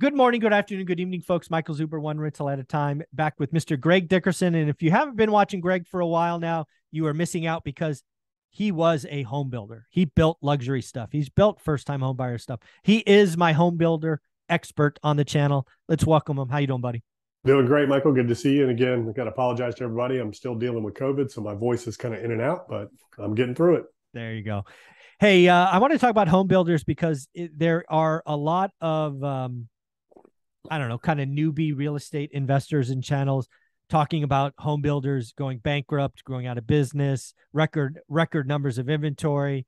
Good morning, good afternoon, good evening, folks. Michael Zuber, one rental at a time, back with Mr. Greg Dickerson. And if you haven't been watching Greg for a while now, you are missing out because he was a home builder. He built luxury stuff. He's built first time home buyer stuff. He is my home builder expert on the channel. Let's welcome him. How you doing, buddy? Doing great, Michael. Good to see you. And again, I got to apologize to everybody. I'm still dealing with COVID, so my voice is kind of in and out, but I'm getting through it. There you go. Hey, uh, I want to talk about home builders because it, there are a lot of um, I don't know, kind of newbie real estate investors and channels talking about home builders going bankrupt, going out of business, record record numbers of inventory.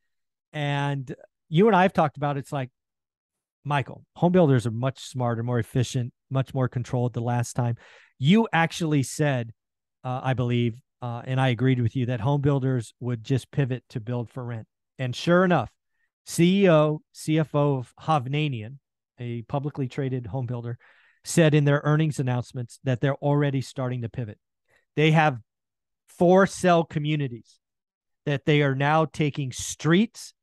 And you and I have talked about it's like Michael, home builders are much smarter, more efficient, much more controlled the last time. You actually said, uh, I believe, uh, and I agreed with you that home builders would just pivot to build for rent. And sure enough, CEO, CFO of Hovnanian, a publicly traded home builder, said in their earnings announcements that they're already starting to pivot. They have four cell communities that they are now taking streets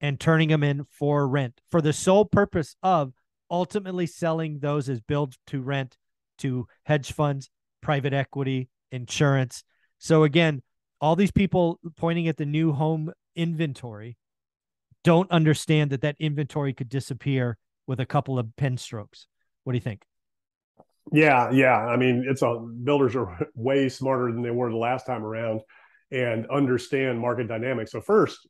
and turning them in for rent for the sole purpose of ultimately selling those as build to rent to hedge funds, private equity, insurance. So again, all these people pointing at the new home inventory don't understand that that inventory could disappear with a couple of pen strokes. What do you think? Yeah, yeah. I mean, it's a builders are way smarter than they were the last time around and understand market dynamics. So first,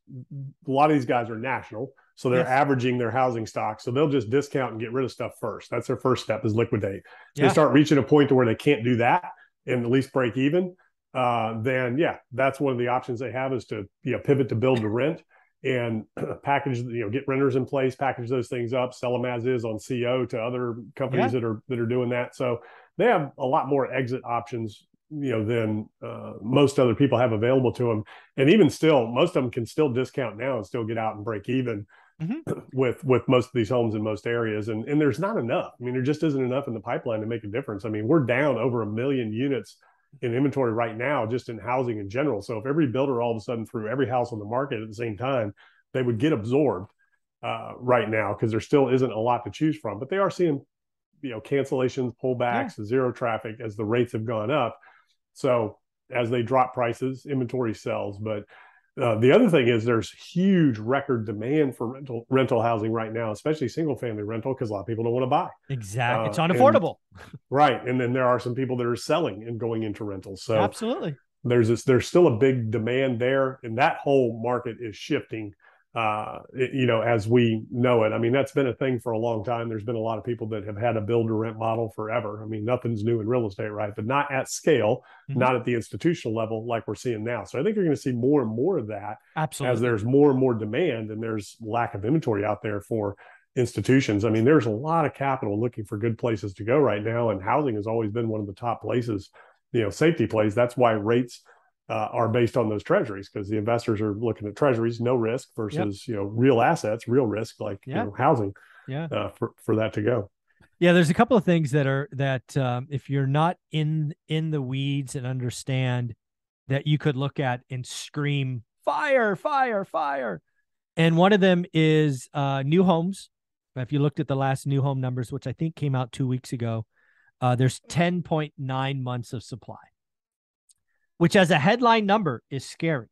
a lot of these guys are national, so they're yes. averaging their housing stock. So they'll just discount and get rid of stuff first. That's their first step is liquidate. Yeah. They start reaching a point to where they can't do that and at least break even. Uh, then yeah, that's one of the options they have is to you know pivot to build to rent and package you know get renters in place package those things up sell them as is on co to other companies yeah. that are that are doing that. So they have a lot more exit options you know than uh, most other people have available to them and even still most of them can still discount now and still get out and break even mm-hmm. with with most of these homes in most areas. And and there's not enough. I mean there just isn't enough in the pipeline to make a difference. I mean we're down over a million units in inventory right now, just in housing in general. So if every builder all of a sudden threw every house on the market at the same time, they would get absorbed uh, right now because there still isn't a lot to choose from. But they are seeing, you know, cancellations, pullbacks, yeah. zero traffic as the rates have gone up. So as they drop prices, inventory sells. But uh, the other thing is there's huge record demand for rental rental housing right now, especially single family rental, because a lot of people don't want to buy. Exactly, uh, it's unaffordable. And, right, and then there are some people that are selling and going into rentals. So absolutely, there's this. There's still a big demand there, and that whole market is shifting uh, you know, as we know it. I mean, that's been a thing for a long time. There's been a lot of people that have had a build to rent model forever. I mean, nothing's new in real estate, right? But not at scale, mm-hmm. not at the institutional level like we're seeing now. So I think you're going to see more and more of that Absolutely. as there's more and more demand and there's lack of inventory out there for institutions. I mean, there's a lot of capital looking for good places to go right now, and housing has always been one of the top places, you know, safety plays. That's why rates uh, are based on those treasuries because the investors are looking at treasuries, no risk versus yep. you know real assets, real risk like you know housing. Yeah, uh, for for that to go. Yeah, there's a couple of things that are that um, if you're not in in the weeds and understand that you could look at and scream fire, fire, fire, and one of them is uh, new homes. If you looked at the last new home numbers, which I think came out two weeks ago, uh, there's 10.9 months of supply which as a headline number is scary.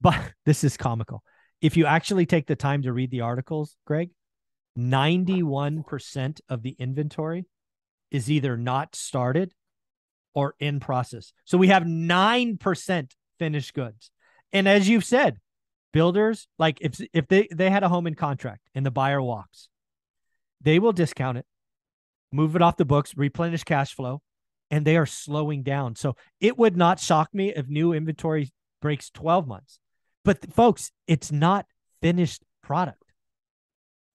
But this is comical. If you actually take the time to read the articles, Greg, 91% of the inventory is either not started or in process. So we have 9% finished goods. And as you've said, builders like if if they they had a home in contract and the buyer walks, they will discount it, move it off the books, replenish cash flow, and they are slowing down. So it would not shock me if new inventory breaks 12 months. But folks, it's not finished product.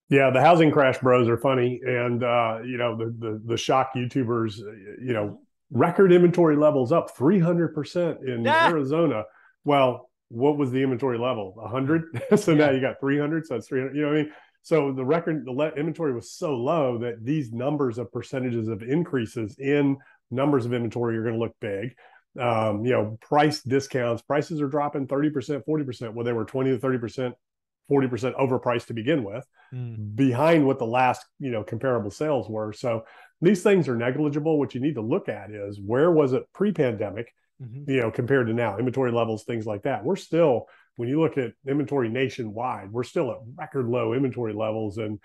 Yeah, the housing crash bros are funny, and uh, you know the, the the shock YouTubers. You know, record inventory levels up three hundred percent in ah! Arizona. Well, what was the inventory level? hundred. so yeah. now you got three hundred. So that's three hundred. You know what I mean? So the record, the inventory was so low that these numbers of percentages of increases in numbers of inventory are going to look big. Um, you know, price discounts, prices are dropping 30%, 40%. Well, they were 20 to 30% 40% overpriced to begin with, Mm. behind what the last, you know, comparable sales were. So these things are negligible. What you need to look at is where was it pre-pandemic, Mhm. you know, compared to now, inventory levels, things like that. We're still, when you look at inventory nationwide, we're still at record low inventory levels, and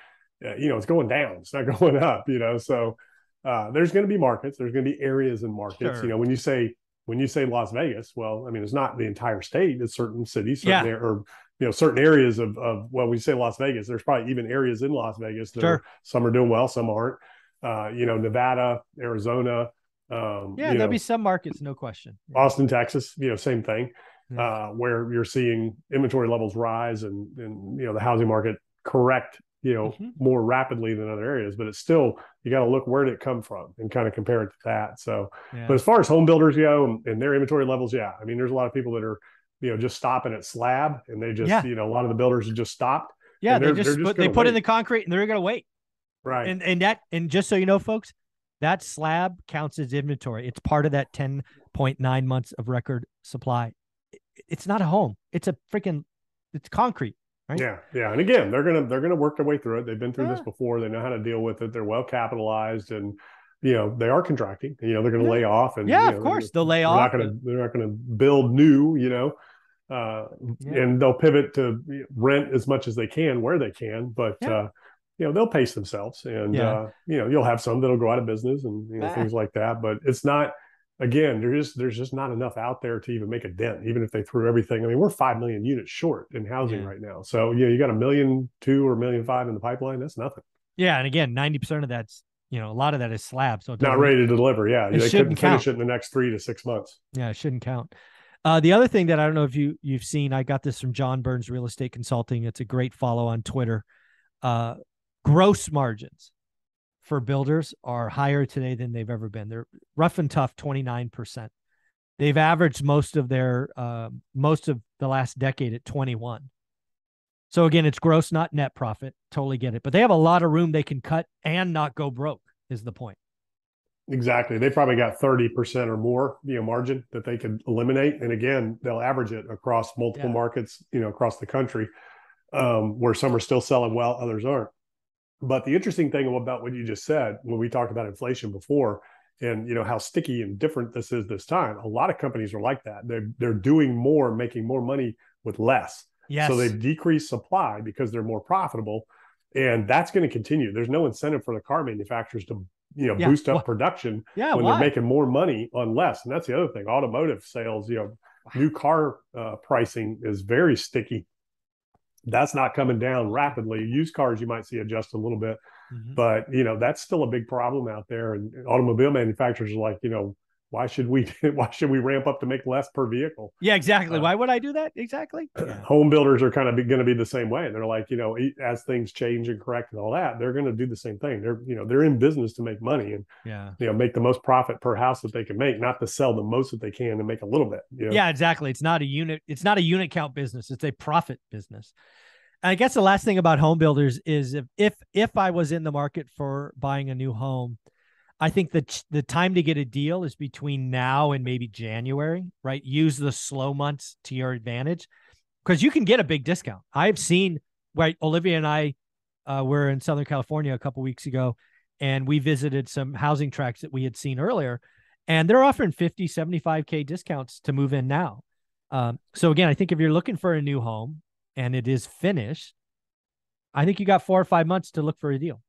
uh, you know, it's going down. It's not going up. You know, so uh, there's going to be markets. There's going to be areas in markets. Sure. You know, when you say when you say Las Vegas, well, I mean, it's not the entire state. It's certain cities, certain Yeah. or you know, certain areas of of well, we say Las Vegas. There's probably even areas in Las Vegas that Sure. are, some are doing well, some aren't. Uh, you know, Nevada, Arizona. Um, Yeah, there'll know, be some markets, no question. Austin, Texas, you know, same thing, Yeah. uh, where you're seeing inventory levels rise and, and, you know, the housing market correct, you know, Mhm. more rapidly than other areas, but it's still, you got to look where did it come from and kind of compare it to that. So, Yeah. but as far as home builders go and, and their inventory levels, yeah, I mean, there's a lot of people that are, you know, just stopping at slab and they just, Yeah. you know, a lot of the builders have just stopped. yeah, they they're- just, they're just put, they gonna put in the concrete and they're going to wait. Right. And and that and just so you know, folks, that slab counts as inventory. It's part of that 10.9 months of record supply. It's not a home. It's a freaking it's concrete. Right? Yeah, yeah, and again, they're gonna they're gonna work their way through it. They've been through this before. They know how to deal with it. They're well capitalized, and you know they are contracting. You know they're gonna Yeah. lay off, and Yeah, you of course. They'll lay they're off. not gonna they're not gonna build new. You know, uh, Yeah. and they'll pivot to rent as much as they can where they can, but. Yeah. uh you know they'll pace themselves and Yeah. uh you know you'll have some that'll go out of business and you know things like that but it's not again there's just there's just not enough out there to even make a dent even if they threw everything i mean we're 5 million units short in housing Yeah. right now so you know you got a million two or a million five in the pipeline that's nothing Yeah, and again, 90% of that's, you know, a lot of that is slab. So not ready to deliver yeah they couldn't shouldn't finish it in the next three to six months Yeah, it shouldn't count. Uh, the other thing that I don't know if you you've seen, I got this from John Burns Real Estate Consulting. It's a great follow on Twitter. Uh, gross margins for builders are higher today than they've ever been. They're rough and tough, twenty nine percent. They've averaged most of their uh, most of the last decade at twenty one. So again, it's gross, not net profit. Totally get it, but they have a lot of room they can cut and not go broke. Is the point? Exactly. They probably got 30% or more, you know, margin that they could eliminate. And again, they'll average it across multiple Yeah. markets, you know, across the country, um, where some are still selling well, others aren't. But the interesting thing about what you just said, when we talked about inflation before, and you know how sticky and different this is this time, a lot of companies are like that. They're they're doing more, making more money with less. Yes. So they decrease supply because they're more profitable, and that's going to continue. There's no incentive for the car manufacturers to you know Yeah. boost up Well, production yeah. when why? they're making more money on less. And that's the other thing. Automotive sales, you know, new car uh, pricing is very sticky. That's not coming down rapidly. Used cars, you might see adjust a little bit, Mhm. but you know that's still a big problem out there. And automobile manufacturers are like, you know, why should we why should we ramp up to make less per vehicle? Yeah, exactly. Uh, Why would I do that? Exactly. Yeah. Home builders are kind of going to be the same way. and They're like, you know, as things change and correct and all that, they're going to do the same thing. They're you know they're in business to make money and Yeah. you know make the most profit per house that they can make, not to sell the most that they can and make a little bit. You know? Yeah, exactly. It's not a unit. It's not a unit count business. It's a profit business. And I guess the last thing about home builders is if if if I was in the market for buying a new home, I think the the time to get a deal is between now and maybe January. Right, use the slow months to your advantage because you can get a big discount. I've seen right. Olivia and I uh, were in Southern California a couple weeks ago, and we visited some housing tracks that we had seen earlier, and they're offering 50, 75k discounts to move in now. Um, so again, I think if you're looking for a new home and it is finished, I think you got four or five months to look for a deal.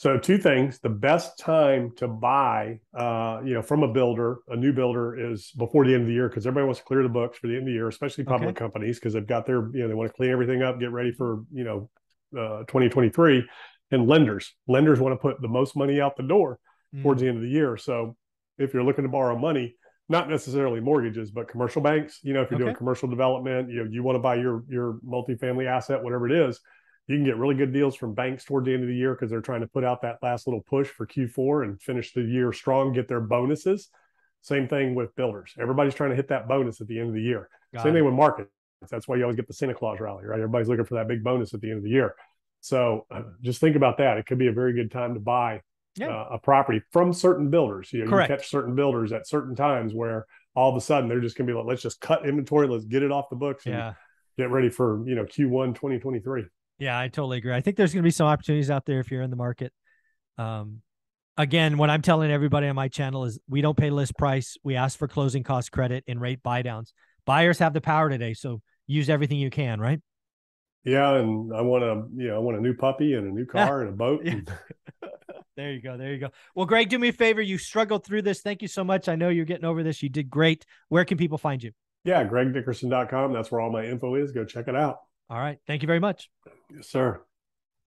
So two things: the best time to buy, uh, you know, from a builder, a new builder, is before the end of the year because everybody wants to clear the books for the end of the year, especially public Okay. companies because they've got their, you know, they want to clean everything up, get ready for, you know, uh, 2023. And lenders, lenders want to put the most money out the door Mm. towards the end of the year. So if you're looking to borrow money, not necessarily mortgages, but commercial banks, you know, if you're doing commercial development, you know, you want to buy your your multifamily asset, whatever it is, you can get really good deals from banks towards the end of the year because they're trying to put out that last little push for Q4 and finish the year strong, get their bonuses. Same thing with builders. Everybody's trying to hit that bonus at the end of the year. Got Same it. thing with markets. That's why you always get the Santa Claus rally, right? Everybody's looking for that big bonus at the end of the year. So uh, just think about that. It could be a very good time to buy Yeah. uh, a property from certain builders. You know, Correct. you catch certain builders at certain times where all of a sudden they're just going to be like, let's just cut inventory, let's get it off the books, and Yeah. get ready for you know Q1 2023. Yeah, I totally agree. I think there's going to be some opportunities out there if you're in the market. Um, again, what I'm telling everybody on my channel is we don't pay list price. We ask for closing cost credit and rate buy downs. Buyers have the power today, so use everything you can, right? Yeah, and I want a you know I want a new puppy and a new car and a boat. there you go. There you go. Well, Greg, do me a favor. You struggled through this. Thank you so much. I know you're getting over this. You did great. Where can people find you? Yeah, gregdickerson.com. That's where all my info is. Go check it out. All right. Thank you very much. Yes, sir.